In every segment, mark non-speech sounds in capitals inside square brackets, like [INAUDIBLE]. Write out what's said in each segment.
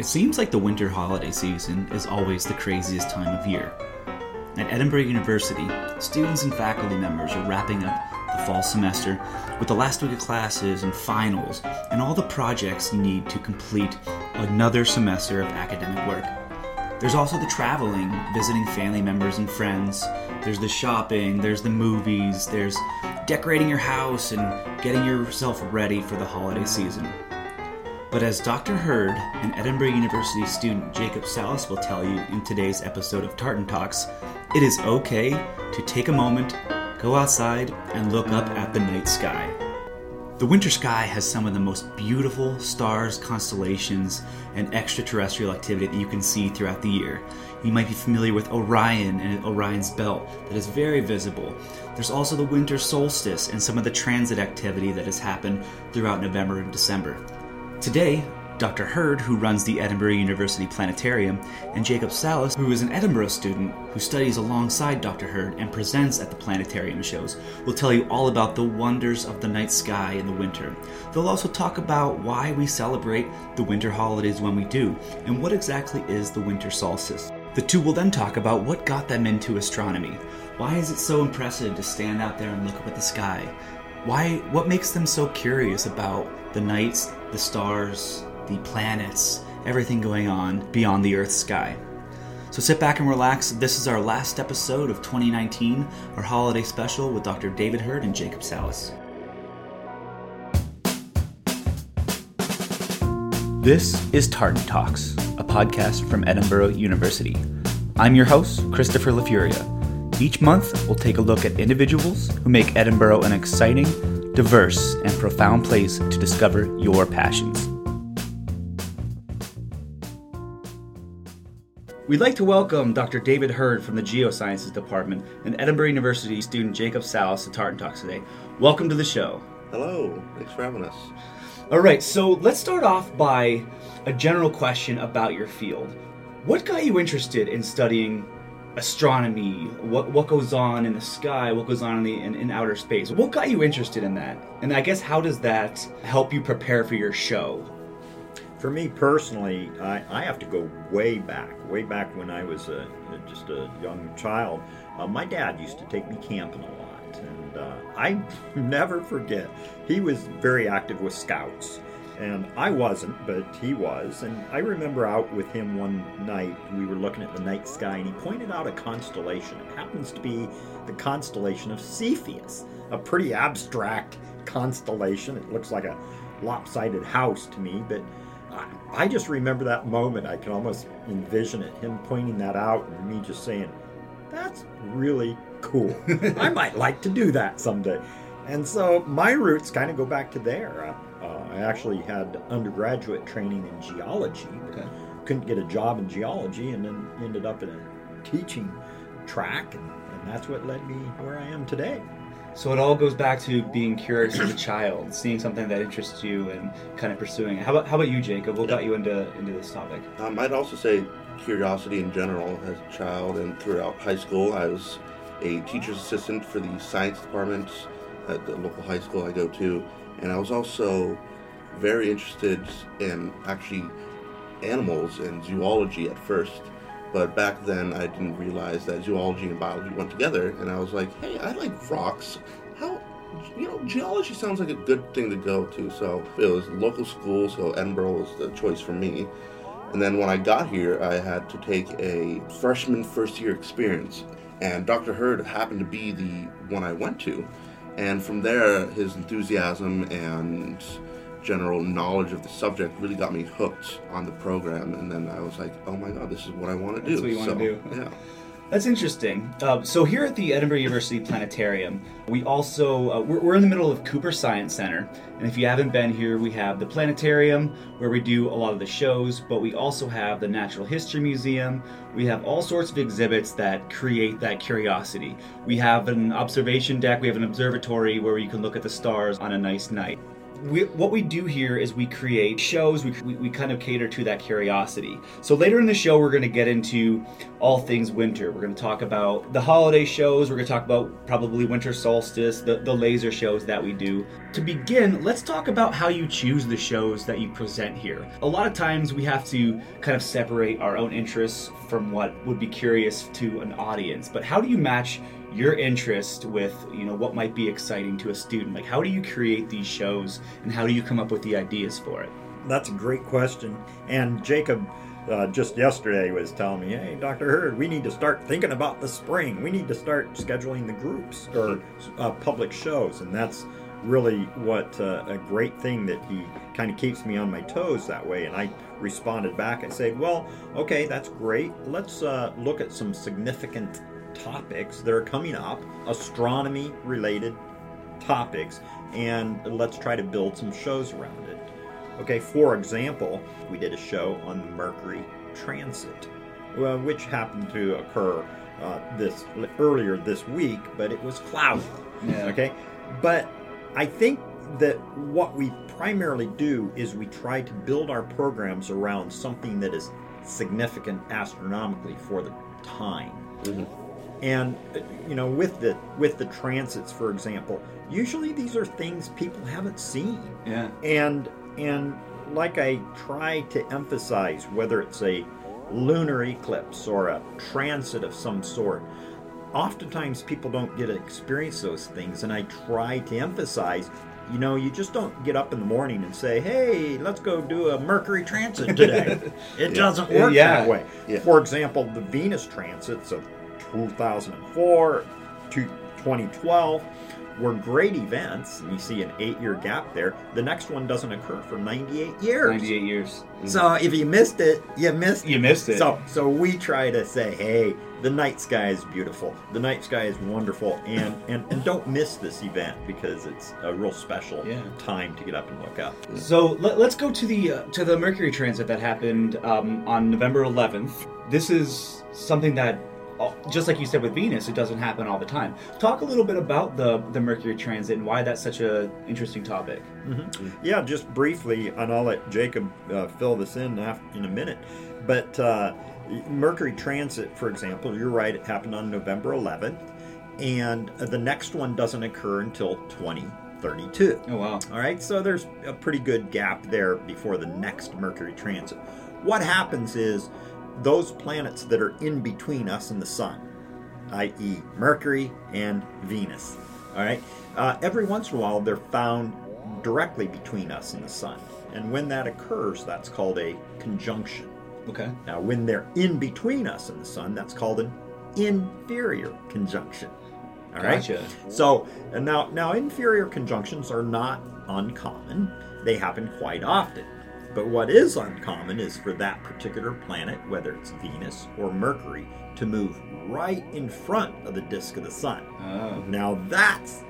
It seems like the winter holiday season is always the craziest time of year. At Edinboro University, students and faculty members are wrapping up the fall semester with the last week of classes and finals and all the projects you need to complete another semester of academic work. There's also the traveling, visiting family members and friends. There's the shopping, there's the movies, there's decorating your house and getting yourself ready for the holiday season. But as Dr. Hurd and Edinboro University student Jacob Salas will tell you in today's episode of Tartan Talks, it is okay to take a moment, go outside, and look up at the night sky. The winter sky has some of the most beautiful stars, constellations, and extraterrestrial activity that you can see throughout the year. You might be familiar with Orion and Orion's belt that is very visible. There's also the winter solstice and some of the transit activity that has happened throughout November and December. Today, Dr. Hurd, who runs the Edinboro University Planetarium, and Jacob Salas, who is an Edinboro student who studies alongside Dr. Hurd and presents at the planetarium shows, will tell you all about the wonders of the night sky in the winter. They'll also talk about why we celebrate the winter holidays when we do, and what exactly is the winter solstice. The two will then talk about what got them into astronomy. Why is it so impressive to stand out there and look up at the sky? Why what makes them so curious about the nights, the stars, the planets, everything going on beyond the Earth's sky. So sit back and relax. This is our last episode of 2019, our holiday special with Dr. David Hurd and Jacob Salas. This is Tartan Talks, a podcast from Edinboro University. I'm your host, Christopher LaFuria. Each month, we'll take a look at individuals who make Edinboro an exciting, diverse, and profound place to discover your passions. We'd like to welcome Dr. David Hurd from the Geosciences Department and Edinboro University student Jacob Salas to Tartan Talks today. Welcome to the show. Hello, thanks for having us. All right, so let's start off by a general question about your field. What got you interested in studying astronomy? What what goes on in the sky? What goes on in the in, in outer space? What got you interested in that? And I guess how does that help you prepare for your show? For me personally, I, I have to go way back, way back when I was a, just a young child. Uh, my dad used to take me camping a lot, and uh, I [LAUGHS] never forget. He was very active with scouts, and I wasn't, but he was. And I remember out with him one night, we were looking at the night sky, and he pointed out a constellation. It happens to be the constellation of Cepheus, a pretty abstract constellation. It looks like a lopsided house to me, but I just remember that moment. I can almost envision it, him pointing that out and me just saying, that's really cool. [LAUGHS] I might like to do that someday. And so my roots kind of go back to there. Uh, I actually had undergraduate training in geology, okay. couldn't get a job in geology and then ended up in a teaching track, and, and that's what led me where I am today. So it all goes back to being curious as a child, seeing something that interests you and kind of pursuing it. How about how about you, Jacob? What got you into into this topic? Um, I'd also say curiosity in general as a child and throughout high school. I was a teacher's assistant for the science department at the local high school I go to, and I was also very interested in actually animals and zoology at first. But back then, I didn't realize that zoology and biology went together, and I was like, "Hey, I like rocks. How, you know, geology sounds like a good thing to go to." So it was local school, so Edinboro was the choice for me. And then when I got here, I had to take a freshman first year experience, and Dr. Hurd happened to be the one I went to. And from there, his enthusiasm and general knowledge of the subject really got me hooked on the program. And then I was like, oh my god, this is what I want to do. That's what you want so, to do. Yeah. That's interesting. Uh, so here at the Edinboro University Planetarium, we also uh, we're, we're, in the middle of Cooper Science Center, and if you haven't been here, we have the planetarium where we do a lot of the shows, but we also have the Natural History Museum. We have all sorts of exhibits that create that curiosity. We have an observation deck. We have an observatory where you can look at the stars on a nice night. We, what we do here is we create shows, we, we, we kind of cater to that curiosity. So later in the show, we're going to get into all things winter. We're going to talk about the holiday shows, we're going to talk about probably winter solstice, the, the laser shows that we do. To begin, let's talk about how you choose the shows that you present here. A lot of times we have to kind of separate our own interests from what would be curious to an audience, but how do you match your interest with you know what might be exciting to a student? Like how do you create these shows and how do you come up with the ideas for it? That's a great question. And jacob uh, just yesterday was telling me hey dr hurd we need to start thinking about the spring. We need to start scheduling the groups or uh, public shows. And that's really what uh, a great thing that he kind of keeps me on my toes that way. And i responded back. And said well okay that's great. Let's uh, look at some significant topics that are coming up, astronomy related topics, and let's try to build some shows around it. Okay, for example, we did a show on the Mercury transit, which happened to occur uh, this earlier this week, but it was cloudy. Yeah. Okay, but I think that what we primarily do is we try to build our programs around something that is significant astronomically for the time. Mm-hmm. And you know, with the with the transits, for example, usually these are things people haven't seen. Yeah. And and like I try to emphasize, whether it's a lunar eclipse or a transit of some sort, oftentimes people don't get to experience those things, and I try to emphasize. You know, you just don't get up in the morning and say, "Hey, let's go do a Mercury transit today." [LAUGHS] it yeah. doesn't work yeah. that way. Yeah. For example, the Venus transits of 2004 to 2012 were great events. And you see an eight year gap there. The next one doesn't occur for 98 years. 98 years. Mm-hmm. So if you missed it, you missed it. You missed it. So, so we try to say, hey, the night sky is beautiful. The night sky is wonderful. And, and, and don't miss this event because it's a real special yeah. time to get up and look up. So let, us go to the, uh, to the Mercury transit that happened um, on November 11th. This is something that just like you said with Venus, it doesn't happen all the time. Talk a little bit about the the Mercury transit and why that's such a interesting topic. Mm-hmm. Yeah, just briefly, and I'll let Jacob uh, fill this in in a minute. But uh, Mercury transit, for example, you're right; it happened on November 11th, and the next one doesn't occur until 2032. Oh wow! All right, so there's a pretty good gap there before the next Mercury transit. What happens is those planets that are in between us and the sun, i.e., Mercury and Venus. All right. Uh, every once in a while, they're found directly between us and the sun, and when that occurs, that's called a conjunction. Okay. Now, when they're in between us and the sun, that's called an inferior conjunction. All right. Gotcha. So now, now inferior conjunctions are not uncommon. They happen quite often. But what is uncommon is for that particular planet, whether it's Venus or Mercury, to move right in front of the disk of the sun. Oh. Now that's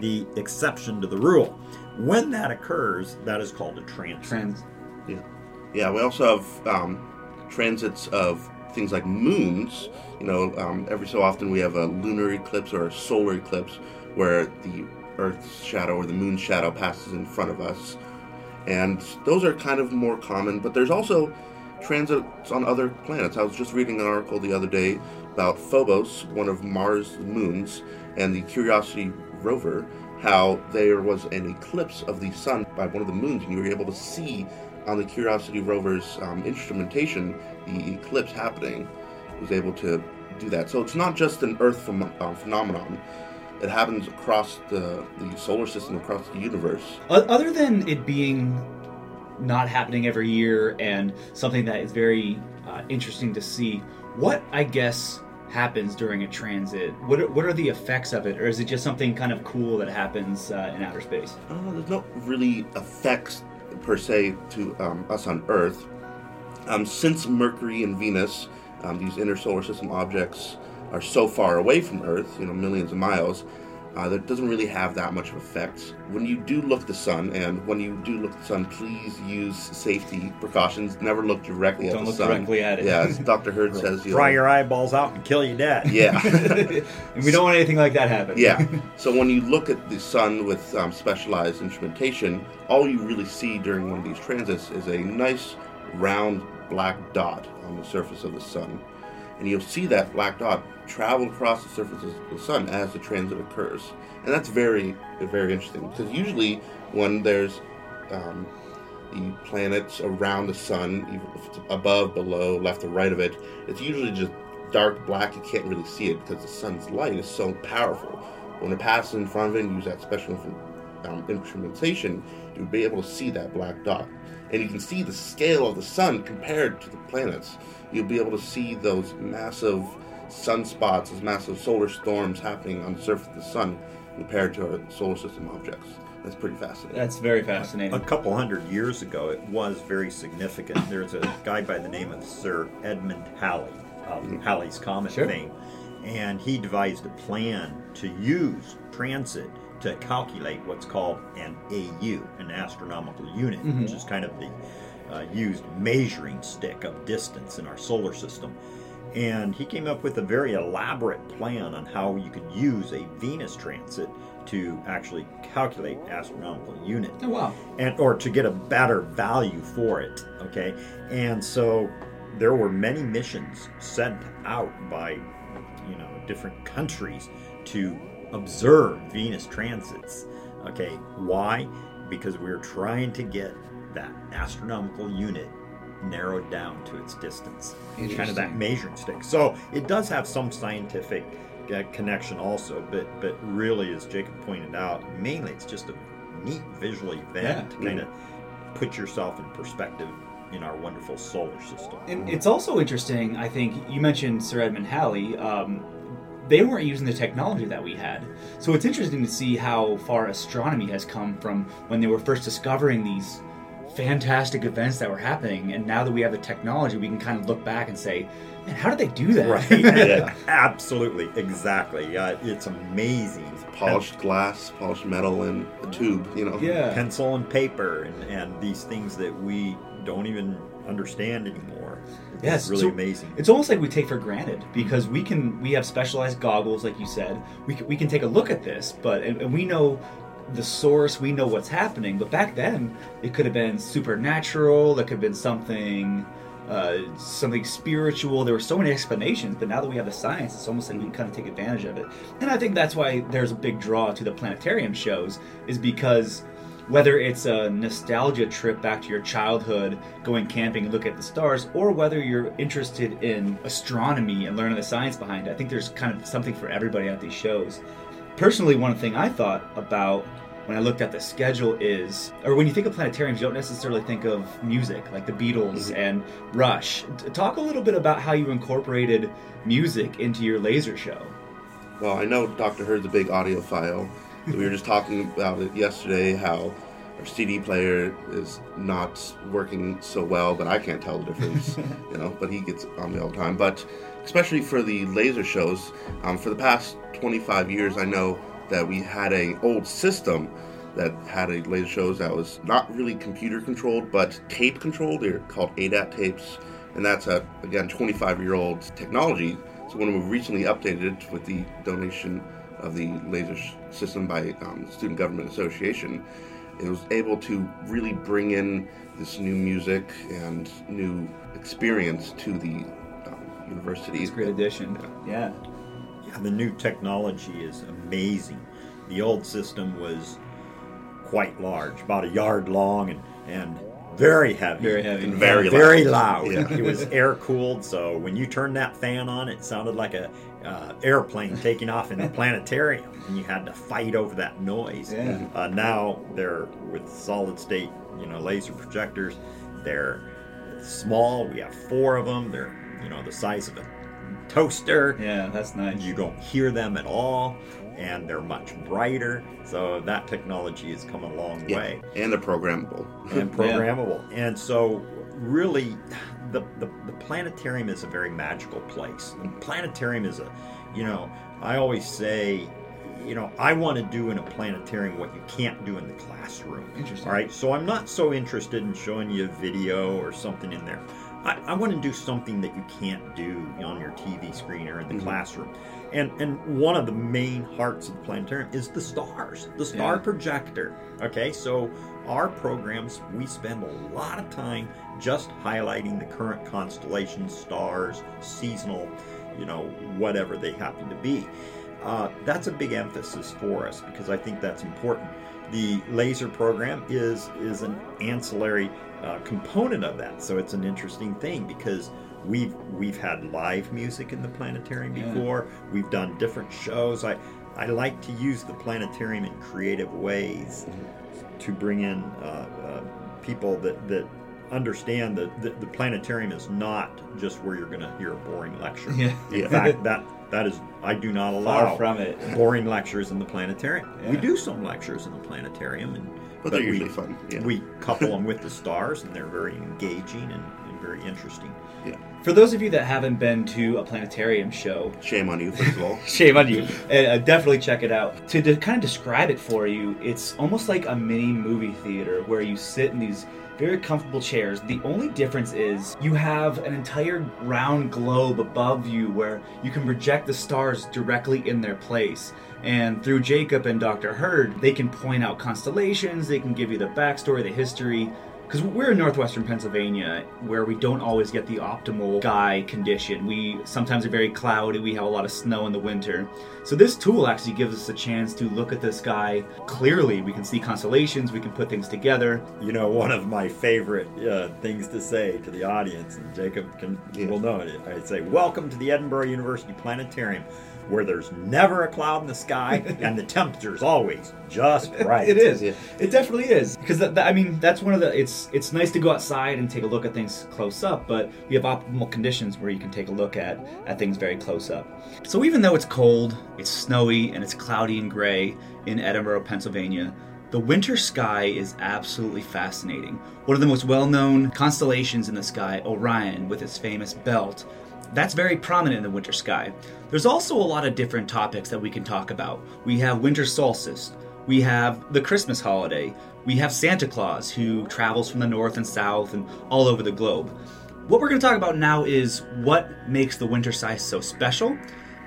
the exception to the rule. When that occurs, that is called a transit. Trans. Yeah. Yeah, we also have um, transits of things like moons. You know, um, every so often we have a lunar eclipse or a solar eclipse where the Earth's shadow or the moon's shadow passes in front of us and those are kind of more common. But there's also transits on other planets. I was just reading an article the other day about Phobos, one of Mars' moons, and the Curiosity rover, how there was an eclipse of the sun by one of the moons, and you were able to see on the Curiosity rover's um, instrumentation the eclipse happening. It was able to do that. So it's not just an Earth ph- uh, phenomenon it happens across the, the solar system, across the universe. Other than it being not happening every year and something that is very uh, interesting to see, what I guess happens during a transit? What are, what are the effects of it, or is it just something kind of cool that happens uh, in outer space? Uh, there's no really effects per se to um, us on Earth. Um, since Mercury and Venus, um, these inner solar system objects, are so far away from Earth, you know, millions of miles, uh, that doesn't really have that much of effect. When you do look the sun, and when you do look the sun, please use safety precautions. Never look directly Don't at the look sun. directly at it. Yeah, as Dr. Hurd [LAUGHS] says, you'll- Dry your eyeballs out and kill your dad. Yeah. [LAUGHS] [LAUGHS] and we don't want anything like that happen. Yeah. So when you look at the sun with um, specialized instrumentation, all you really see during one of these transits is a nice round black dot on the surface of the sun. And you'll see that black dot travel across the surface of the sun as the transit occurs. And that's very, very interesting because usually when there's um, the planets around the sun, even if it's above, below, left, or right of it, it's usually just dark black. You can't really see it because the sun's light is so powerful. When it passes in front of it and use that special um, instrumentation, you'll be able to see that black dot. And you can see the scale of the sun compared to the planets. You'll be able to see those massive sunspots, those massive solar storms happening on the surface of the sun compared to our solar system objects. That's pretty fascinating. That's very fascinating. A couple hundred years ago, it was very significant. There's a guy by the name of Sir Edmund Halley, of Halley's Comet Sure. fame, and he devised a plan to use transit to calculate what's called an AU, an astronomical unit, which is kind of the uh, used measuring stick of distance in our solar system. And he came up with a very elaborate plan on how you could use a Venus transit to actually calculate astronomical unit Oh, wow. and or to get a better value for it okay and so there were many missions sent out by you know different countries to observe venus transits. Okay why? Because we're trying to get that astronomical unit narrowed down to its distance. Kind of that measuring stick. So it does have some scientific uh, connection also but but really as jacob pointed out mainly it's just a neat visual event Yeah. to kind of put yourself in perspective in our wonderful solar system. And it's also interesting, I think, you mentioned Sir Edmund Halley. Um, they weren't using the technology that we had. So it's interesting to see how far astronomy has come from when they were first discovering these fantastic events that were happening. And now that we have the technology, we can kind of look back and say, man, how did they do that? right [LAUGHS] Yeah. absolutely exactly uh, it's amazing polished glass, polished metal, and a tube. You know. yeah. pencil and paper and, and these things that we don't even understand anymore it's Yes, really so amazing It's almost like we take for granted because we can we have specialized goggles, like you said. We can, we can take a look at this, but and, and we know the source, we know what's happening. But back then, it could have been supernatural. It could have been something. Uh, something spiritual. There were so many explanations, but now that we have the science, it's almost like we can kind of take advantage of it. And I think that's why there's a big draw to the planetarium shows, is because whether it's a nostalgia trip back to your childhood, going camping and look at the stars, or whether you're interested in astronomy and learning the science behind it, I think there's kind of something for everybody at these shows. Personally, one thing I thought about when I looked at the schedule is, or when you think of planetariums, you don't necessarily think of music like the Beatles mm-hmm. and Rush. Talk a little bit about how you incorporated music into your laser show. Well, I know Dr. Hurd's a big audiophile. We were just talking about it yesterday how our CD player is not working so well but I can't tell the difference, [LAUGHS] you know, but he gets on me all the time. But especially for the laser shows, um, for the past 25 years, I know that we had an old system that had a laser shows that was not really computer controlled, but tape controlled. They're called ADAT tapes, and that's a again 25 year old technology. So when we recently updated it with the donation of the laser system by um, Student Government Association, it was able to really bring in this new music and new experience to the um, university. It's a great addition. Yeah. Yeah, the new technology is amazing. The old system was quite large, about a yard long and, and very heavy. Very heavy. And very very loud. loud. [LAUGHS] Yeah. It was air cooled, so when you turned that fan on, it sounded like a uh, airplane taking off in the planetarium, and you had to fight over that noise. Yeah. Uh, now they're with solid state, you know, laser projectors. They're small. We have four of them. They're you know the size of a toaster. Yeah, that's nice. You don't hear them at all, and they're much brighter. So that technology has come a long Yeah, way and a programmable. and [LAUGHS] programmable. And so, really, the, the the planetarium is a very magical place. The planetarium is a, you know, I always say, you know, I want to do in a planetarium what you can't do in the classroom. Interesting. All right, so I'm not so interested in showing you a video or something in there. I, I want to do something that you can't do on your TV screen or in the Mhm. classroom. And and one of the main hearts of the planetarium is the stars, the star Yeah. projector. Okay, so our programs we spend a lot of time just highlighting the current constellations, stars, seasonal, you know, whatever they happen to be. Uh, that's a big emphasis for us because I think that's important. The laser program is is an ancillary uh, component of that, so it's an interesting thing because we've we've had live music in the planetarium Yeah. before. We've done different shows. I I like to use the planetarium in creative ways to bring in uh, uh, people that that understand that the, the planetarium is not just where you're going to hear a boring lecture. Yeah. In Yeah. fact, [LAUGHS] that that is I do not allow Far from it. boring lectures in the planetarium. We do some lectures in the planetarium, and But they're we, usually fun. Yeah. we couple them with the stars, and they're very engaging and, and very interesting. Yeah. For those of you that haven't been to a planetarium show, Shame on you, first of all. [LAUGHS] shame on you. Uh, uh, definitely check it out. To de- kind of describe it for you, it's almost like a mini movie theater where you sit in these very comfortable chairs. The only difference is you have an entire round globe above you where you can project the stars directly in their place. And through Jacob and Dr. Hurd, they can point out constellations, they can give you the backstory, the history, because we're in northwestern Pennsylvania where we don't always get the optimal sky condition. We sometimes are very cloudy, we have a lot of snow in the winter. So this tool actually gives us a chance to look at the sky clearly. We can see constellations, we can put things together. You know, one of my favorite uh, things to say to the audience, and Jacob can Yeah. will know it. I'd say, "Welcome to the Edinboro University Planetarium." Where there's never a cloud in the sky [LAUGHS] and the temperature's always just right. It is. Yeah. It definitely is. Because that, that- I mean, that's one of the. It's it's nice to go outside and take a look at things close up, but we have optimal conditions where you can take a look at at things very close up. So even though it's cold, it's snowy, and it's cloudy and gray in Edinboro, Pennsylvania. The winter sky is absolutely fascinating. One of the most well known constellations in the sky, Orion, with its famous belt, that's very prominent in the winter sky. There's also a lot of different topics that we can talk about. We have winter solstice, we have the Christmas holiday, we have Santa Claus who travels from the north and south and all over the globe. What we're going to talk about now is what makes the winter sky so special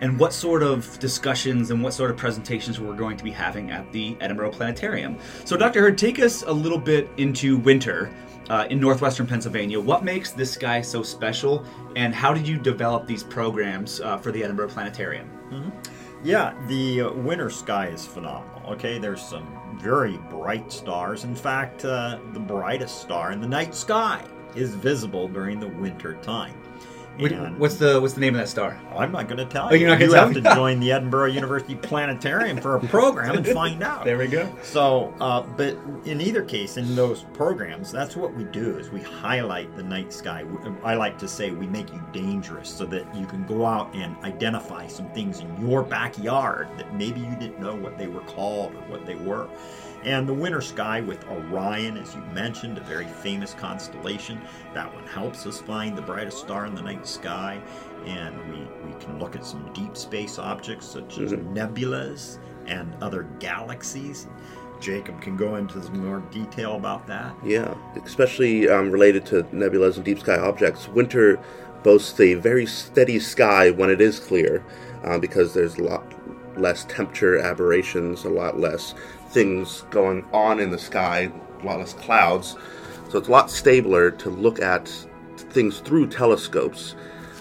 and what sort of discussions and what sort of presentations we're going to be having at the Edinboro Planetarium. So, Dr. Hurd, take us a little bit into winter uh, in northwestern Pennsylvania. What makes this sky so special, and how did you develop these programs uh, for the Edinboro Planetarium? Yeah, the winter sky is phenomenal. Okay, there's some very bright stars. In fact, uh, the brightest star in the night sky is visible during the winter time. What's the what's the name of that star? I'm not going to tell Oh, you. you're not you tell have me? to [LAUGHS] join the Edinboro University Planetarium for a program and find out. There we go. So, uh, but in either case, in those programs, that's what we do is we highlight the night sky. I like to say we make you dangerous so that you can go out and identify some things in your backyard that maybe you didn't know what they were called or what they were. And the winter sky with Orion, as you mentioned, a very famous constellation, that one helps us find the brightest star in the night sky. And we, we can look at some deep space objects such as nebulas and other galaxies. Jacob can go into some more detail about that. Yeah, especially um, related to nebulas and deep sky objects. Winter boasts a very steady sky when it is clear, uh, because there's a lot less temperature aberrations, a lot less things going on in the sky, a lot less clouds. So it's a lot stabler to look at things through telescopes.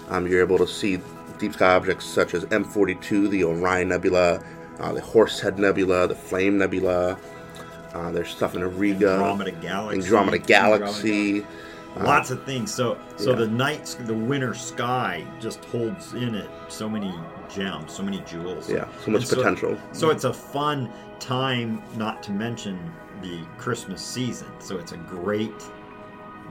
Um, you're able to see deep sky objects such as M42, the Orion Nebula, uh, the Horsehead Nebula, the Flame Nebula. Uh, there's stuff in Auriga. Andromeda Galaxy. Andromeda Galaxy. Lots of things. So, so yeah. the night, the winter sky just holds in it so many gems, so many jewels. Yeah, so much And potential. So it's a fun time, not to mention the Christmas season. So it's a great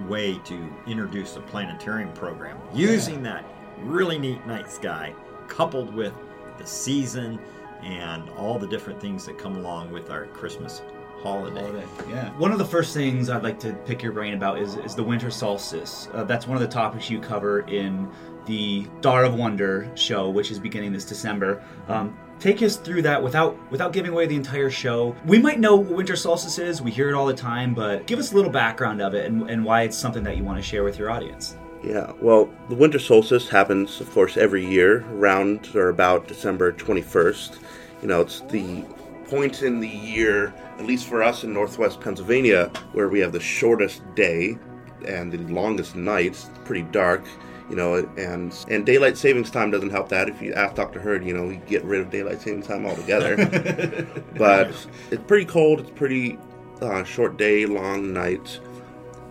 way to introduce a planetarium program using that really neat night sky coupled with the season and all the different things that come along with our Christmas holiday. Yeah. One of the first things I'd like to pick your brain about is, is the winter solstice. Uh, that's one of the topics you cover in the Star of Wonder show, which is beginning this December. Um, take us through that without without giving away the entire show. We might know what winter solstice is, we hear it all the time, but give us a little background of it and, and why it's something that you want to share with your audience. Yeah, well, the winter solstice happens, of course, every year around or about December 21st. You know, it's the point in the year, at least for us in northwest Pennsylvania, where we have the shortest day and the longest night. It's pretty dark, you know, and and daylight savings time doesn't help that. If you ask Dr. Hurd, you know, we get rid of daylight savings time altogether. [LAUGHS] but it's pretty cold. It's pretty uh, short day, long night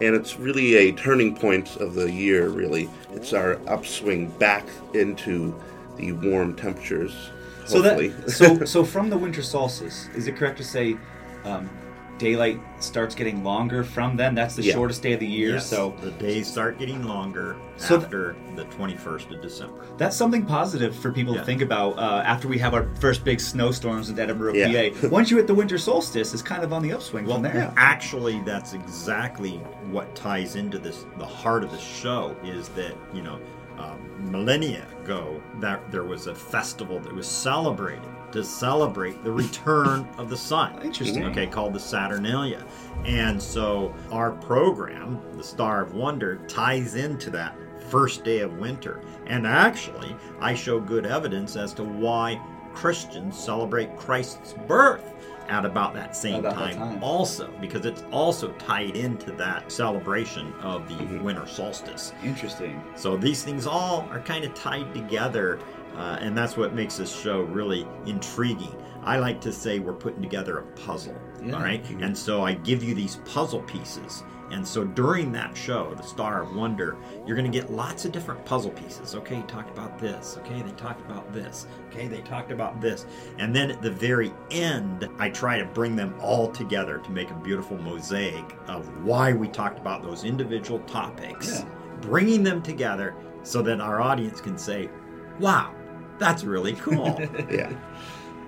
and it's really a turning point of the year really it's our upswing back into the warm temperatures So that so [LAUGHS] so from the winter solstice, is it correct to say um, daylight starts getting longer from then? That's the Yeah. shortest day of the year. Yes, So the days start getting longer So th- after the 21st of December. that's something positive for people Yeah. to think about uh, after we have our first big snowstorms in Edinboro, Yeah. PA. [LAUGHS] Once you hit the winter solstice, it's kind of on the upswing Well, from there. actually, that's exactly what ties into this. The heart of the show is that you know, um, millennia ago, that there was a festival that was celebrated to celebrate the return of the sun. Interesting. Okay, called the Saturnalia, and so our program, the Star of Wonder, ties into that first day of winter. And actually, I show good evidence as to why Christians celebrate Christ's birth at about that same About that time, time. also because it's also tied into that celebration of the Mhm. winter solstice. Interesting. So these things all are kind of tied together, uh, and that's what makes this show really intriguing. I like to say we're putting together a puzzle, Yeah. all right? And so I give you these puzzle pieces. And so during that show, The Star of Wonder, you're going to get lots of different puzzle pieces. Okay, he talked about this. Okay, they talked about this. Okay, they talked about this. And then at the very end, I try to bring them all together to make a beautiful mosaic of why we talked about those individual topics Yeah. bringing them together so that our audience can say, "Wow, that's really cool." [LAUGHS] yeah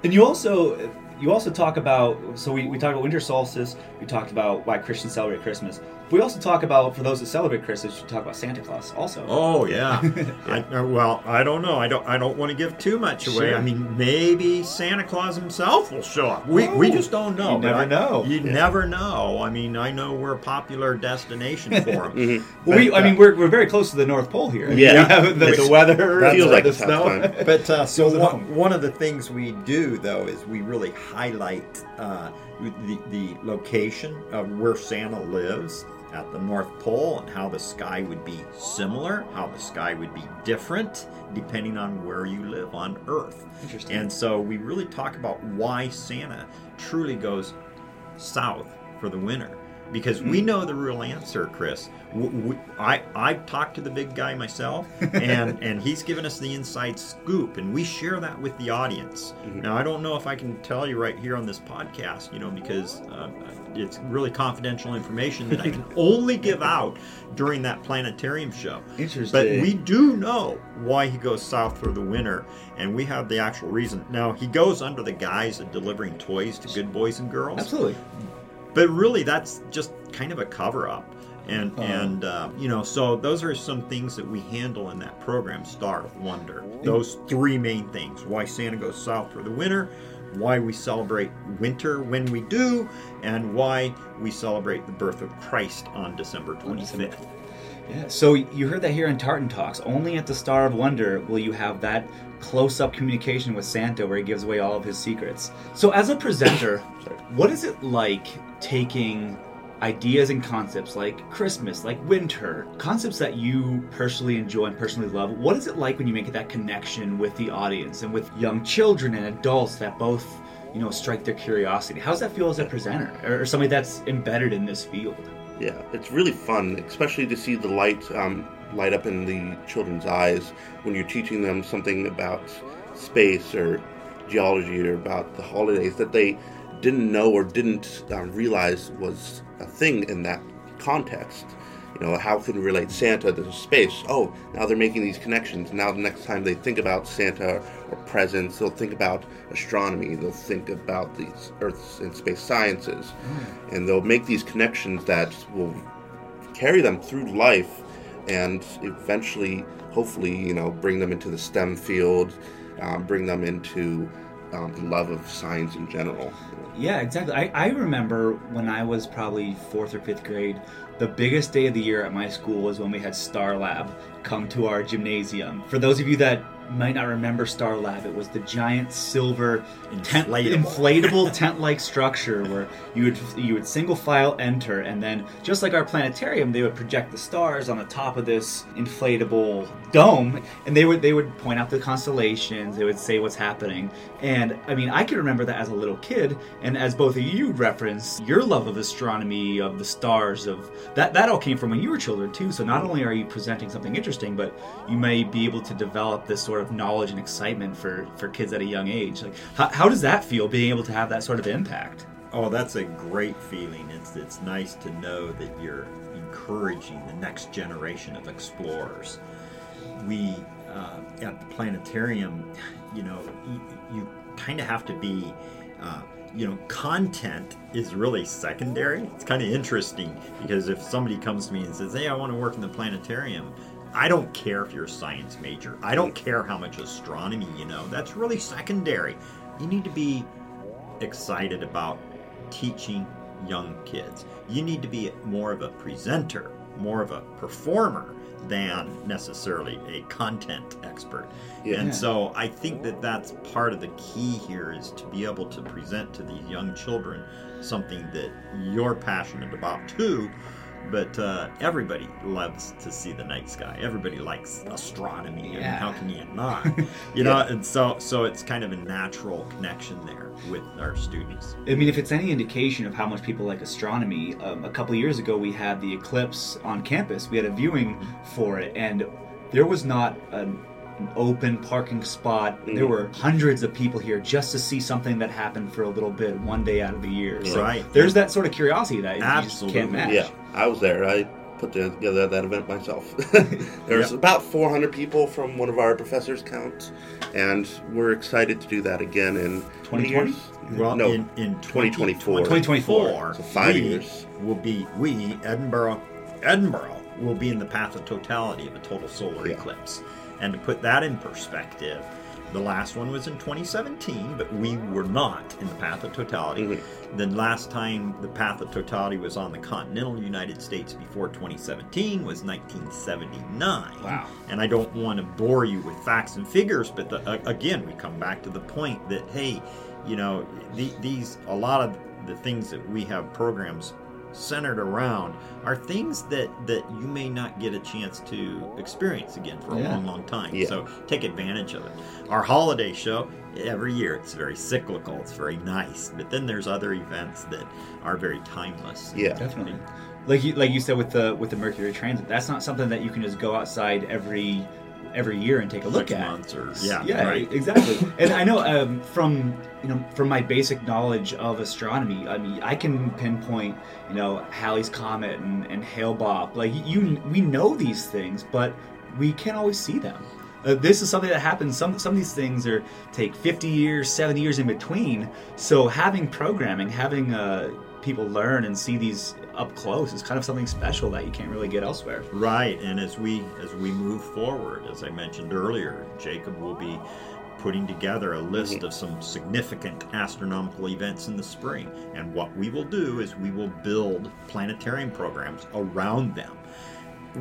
And you also you also talk about so we, we talked about winter solstice, we talked about why Christians celebrate Christmas. We also talk about for those that celebrate Christmas, you talk about Santa Claus also. oh yeah. [LAUGHS] I, uh, well, I don't know. I don't. I don't want to give too much away. Sure. I mean, maybe Santa Claus himself will show up. We, we just don't know. you never I- know. You Yeah. never know. I mean, I know we're a popular destination for [LAUGHS] him. Mhm. Well, we, But, I mean, uh, we're, we're very close to the North Pole here. Yeah. We [LAUGHS] have the, the weather, feels like the snow. But uh, so one, one of the things we do though is we really highlight uh, the, the location of where Santa lives at the North Pole and how the sky would be similar, how the sky would be different depending on where you live on Earth. Interesting. And so we really talk about why Santa truly goes south for the winter. Because we know the real answer, Chris. We, I I've talked to the big guy myself, [LAUGHS] and and he's given us the inside scoop, and we share that with the audience. Now I don't know if I can tell you right here on this podcast, you know, because uh, it's really confidential information that I can [LAUGHS] only give out during that planetarium show. Interesting. But we do know why he goes south for the winter, and we have the actual reason. Now, he goes under the guise of delivering toys to good boys and girls, Absolutely. But really that's just kind of a cover up. And, Oh. and uh, you know, so those are some things that we handle in that program, Star of Wonder. Those three main things why Santa goes south for the winter, why we celebrate winter when we do, and why we celebrate the birth of Christ on December 25th. Yeah. So you heard that here in Tartan Talks. Only at the Star of Wonder will you have that close-up communication with Santa, where he gives away all of his secrets. So as a presenter, [COUGHS] what is it like taking ideas and concepts like Christmas, like winter, concepts that you personally enjoy and personally love? What is it like when you make that connection with the audience and with young children and adults that both? You know, strike their curiosity. How does that feel as a presenter or somebody that's embedded in this field? Yeah, it's really fun, especially to see the light um, light up in the children's eyes when you're teaching them something about space or geology or about the holidays that they didn't know or didn't um, realize was a thing in that context. you know, how can we relate Santa to space? Oh, now they're making these connections. Now the next time they think about Santa or presents, they'll think about astronomy. They'll think about these Earth and space sciences, and they'll make these connections that will carry them through life, and eventually, hopefully, you know, bring them into the STEM field, um, bring them into um, the love of science in general. Yeah, exactly. I, I remember when I was probably fourth or fifth grade, the biggest day of the year at my school was when we had Star Lab come to our gymnasium. For those of you that might not remember Star Lab, it was the giant silver tent, Inflatable. inflatable [LAUGHS] tent-like structure where you would you would single file enter, and then just like our planetarium, they would project the stars on the top of this inflatable dome, and they would they would point out the constellations. They would say what's happening, and I mean I can remember that as a little kid, and as both of you reference your love of astronomy, of the stars, of that that all came from when you were children too. So not only are you presenting something interesting, but you may be able to develop this sort of knowledge and excitement for for kids at a young age. Like how, how does that feel being able to have that sort of impact? Oh, that's a great feeling. It's it's nice to know that you're encouraging the next generation of explorers. We uh, at the planetarium, you know, you, you kind of have to be. Uh, you know, content is really secondary. It's kind of interesting because if somebody comes to me and says, "Hey, I want to work in the planetarium," I don't care if you're a science major. I don't care how much astronomy you know. That's really secondary. You need to be excited about teaching young kids. You need to be more of a presenter, more of a performer than necessarily a content expert. Yeah. And so I think that that's part of the key here is to be able to present to these young children something that you're passionate about too. But uh, everybody loves to see the night sky. Everybody likes astronomy. I mean, how can you [LAUGHS] not? You know, and so so it's kind of a natural connection there with our students. I mean, if it's any indication of how much people like astronomy, um, a couple of years ago we had the eclipse on campus. We had a viewing for it, and there was not an open parking spot. There Mhm. were hundreds of people here just to see something that happened for a little bit one day out of the year. So Right. there's that sort of curiosity that you just Absolutely. can't match. Yeah, I was there. I put together that event myself. [LAUGHS] there was Yep. about 400 people from one of our professors' counts, and we're excited to do that again in 2020? years? Well, no, in, in 2024. 2024. So five we years. Will be we Edinboro, Edinboro will be in the path of totality of a total solar Yeah. eclipse. And to put that in perspective, the last one was in 2017, but we were not in the path of totality. Mhm. The last time the path of totality was on the continental United States before 2017 was 1979. Wow. And I don't want to bore you with facts and figures, but the, uh, again, we come back to the point that hey, you know, the, these a lot of the things that we have programs centered around are things that that you may not get a chance to experience again for a Yeah. long long time Yeah. so take advantage of it our holiday show every year it's very cyclical it's very nice but then there's other events that are very timeless Yeah. Definitely. Like you, like you said with the with the Mercury transit, that's not something that you can just go outside every every year and take a look Six at. months or yeah yeah, right exactly. and I know um, from you know from my basic knowledge of astronomy, I mean I can pinpoint you know Halley's comet and, and Hale-Bopp. Like you, we know these things, but we can't always see them. Uh, this is something that happens. Some some of these things are take 50 years, 70 years in between. So having programming, having uh, people learn and see these up close is kind of something special that you can't really get elsewhere. Right, and as we as we move forward, as I mentioned earlier, Jacob will be putting together a list of some significant astronomical events in the spring. And what we will do is we will build planetarium programs around them.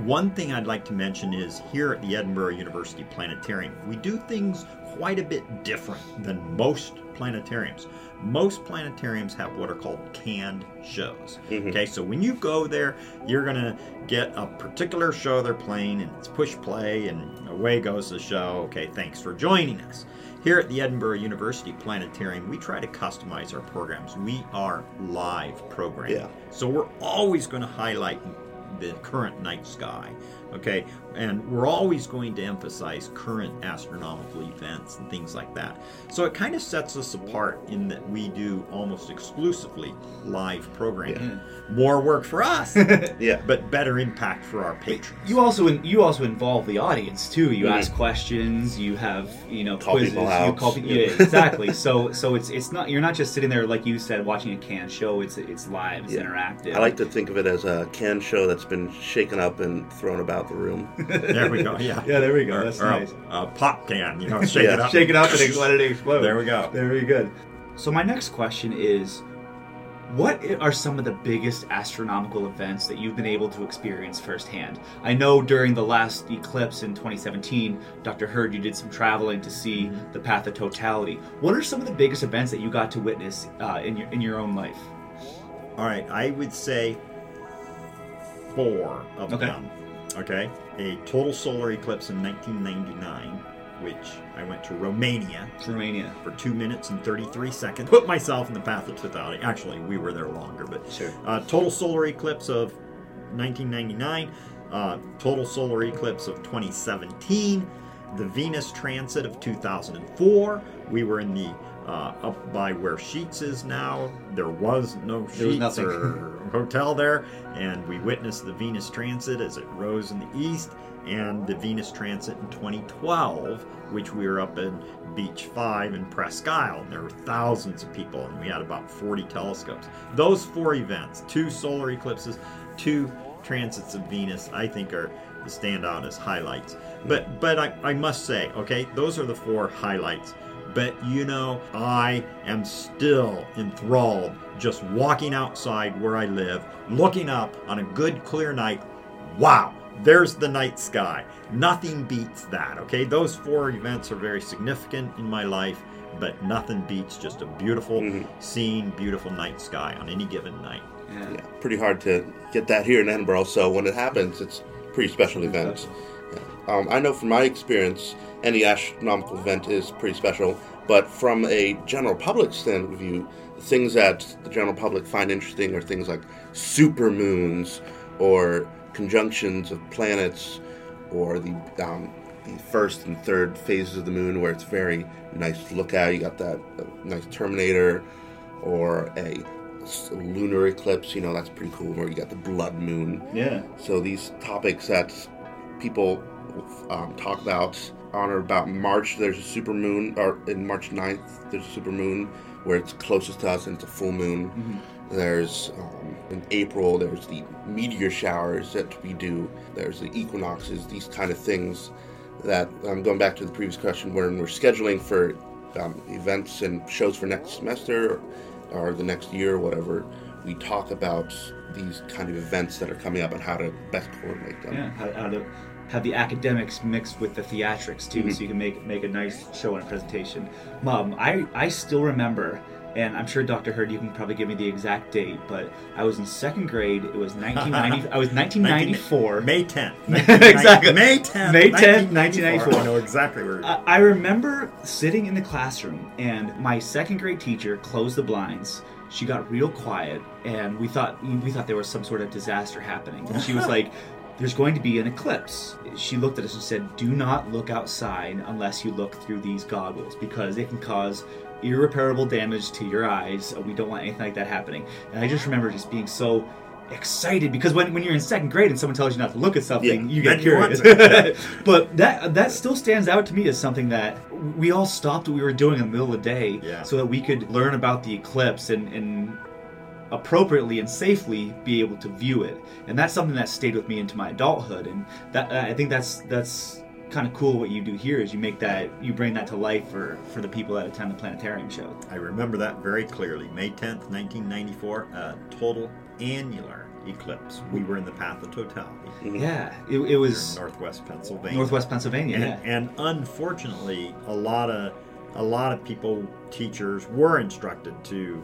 One thing I'd like to mention is here at the Edinboro University Planetarium, we do things quite a bit different than most planetariums. Most planetariums have what are called canned shows. Mhm. Okay, so when you go there, you're going to get a particular show they're playing, and it's push play, and away goes the show. Okay, thanks for joining us. Here at the Edinboro University Planetarium, we try to customize our programs. We are live programming. Yeah. So we're always going to highlight the current night sky. Okay, and we're always going to emphasize current astronomical events and things like that. So it kind of sets us apart in that we do almost exclusively live programming. More work for us, [LAUGHS] Yeah. but better impact for our patrons. You also you also involve the audience too. You Mhm. ask questions. You have you know Call quizzes. people You call pe- yeah, exactly. [LAUGHS] So so it's it's not you're not just sitting there like you said watching a canned show. It's it's live. It's Yeah. interactive. I like to think of it as a canned show that's been shaken up and thrown about the room. [LAUGHS] there we go. Yeah. [LAUGHS] Yeah, there we go. Or, That's or nice. A, pop can, you know, shake [LAUGHS] Yeah. it up. Shake it up and let it explode. There we go. Very good. So my next question is, what are some of the biggest astronomical events that you've been able to experience firsthand? I know during the last eclipse in 2017, Dr. Hurd, you did some traveling to see the path of totality. What are some of the biggest events that you got to witness uh, in your in your own life? All right, I would say four of Okay. them. Okay, a total solar eclipse in 1999, which I went to Romania Romania. for two minutes and 33 seconds. Put myself in the path of totality. Actually, we were there longer, but Sure. uh, total solar eclipse of 1999, uh, total solar eclipse of 2017, the Venus transit of 2004. We were in the uh, up by where Sheetz is now. There was no Sheetz There was nothing. or hotel there, and we witnessed the Venus transit as it rose in the east, and the Venus transit in 2012, which we were up in Beach 5 in Presque Isle. And there were thousands of people, and we had about 40 telescopes. Those four events, two solar eclipses, two transits of Venus, I think are stand out as highlights. But but I, I must say, okay, those are the four highlights. But you know, I am still enthralled just walking outside where I live, looking up on a good clear night. Wow, there's the night sky. Nothing beats that, okay? Those four events are very significant in my life, but nothing beats just a beautiful Mhm. scene, beautiful night sky on any given night. Yeah. Yeah, pretty hard to get that here in Edinboro. So when it happens, it's pretty special event. Yeah. Um, I know from my experience, any astronomical event is pretty special. But from a general public standpoint of view, the things that the general public find interesting are things like super moons or conjunctions of planets or the um, the first and third phases of the moon where it's very nice to look at. You got that uh, nice Terminator or a lunar eclipse. You know that's pretty cool. Where you got the blood moon. Yeah. So these topics that people um, talk about on or about March, there's a super moon, or in March 9th, there's a super moon where it's closest to us and it's a full moon. There's um, in April, there's the meteor showers that we do. There's the equinoxes, these kind of things. That um, going back to the previous question, when we're scheduling for um, events and shows for next semester or, or the next year or whatever, we talk about these kind of events that are coming up and how to best coordinate them. Yeah, how, how to have the academics mixed with the theatrics too, Mhm. so you can make make a nice show and a presentation. Mom, I I still remember, and I'm sure Dr. Hurd, you can probably give me the exact date, but I was in second grade. It was 1990. I was [LAUGHS] 1994. May 10th. [LAUGHS] Exactly. May 10th. May 10th, 1994. I know exactly where I I remember sitting in the classroom, and my second grade teacher closed the blinds. She got real quiet, and we thought we thought there was some sort of disaster happening. And she was [LAUGHS] like, "There's going to be an eclipse." She looked at us and said, "Do not look outside unless you look through these goggles because it can cause." Irreparable damage to your eyes. We don't want anything like that happening. And I just remember just being so excited because when, when you're in second grade and someone tells you not to look at something, Yeah, you get then you want curious. [LAUGHS] [LAUGHS] but that that still stands out to me as something that we all stopped what we were doing in the middle of the day Yeah. so that we could learn about the eclipse and, and appropriately and safely be able to view it. And that's something that stayed with me into my adulthood. And that I think that's that's kind of cool what you do here is you make that you bring that to life for for the people that attend the planetarium show. I remember that very clearly. May 10th, 1994, a total annular eclipse. We were in the path of totality. Yeah, it, it was in northwest Pennsylvania. Northwest Pennsylvania. and, yeah. and unfortunately, a lot of a lot of people, teachers, were instructed to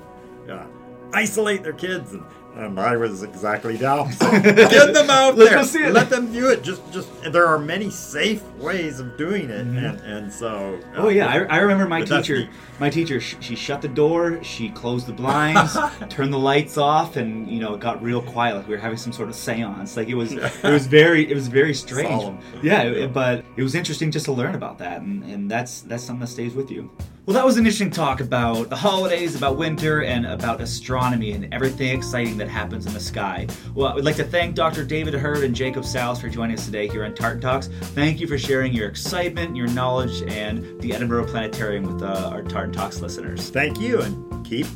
uh, isolate their kids and And I was exactly the [LAUGHS] opposite. Get them out Let's there. see it. Let them view it. Just, just. There are many safe ways of doing it, and, and so. uh, Oh yeah, I, I remember my teacher. My teacher, sh- she shut the door, she closed the blinds, [LAUGHS] turned the lights off, and you know it got real quiet, like we were having some sort of séance. Like it was, it was very, it was very strange. Solemn. Yeah, Yeah. but it was interesting just to learn about that, and, and that's that's something that stays with you. Well, that was an interesting talk about the holidays, about winter, and about astronomy and everything exciting that happens in the sky. Well, I would like to thank Dr. David Hurd and Jacob Sals for joining us today here on Tartan Talks. Thank you for sharing your excitement, your knowledge, and the Edinboro Planetarium with uh, our Tartan Talks listeners. Thank you, and keep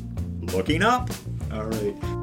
looking up. All right.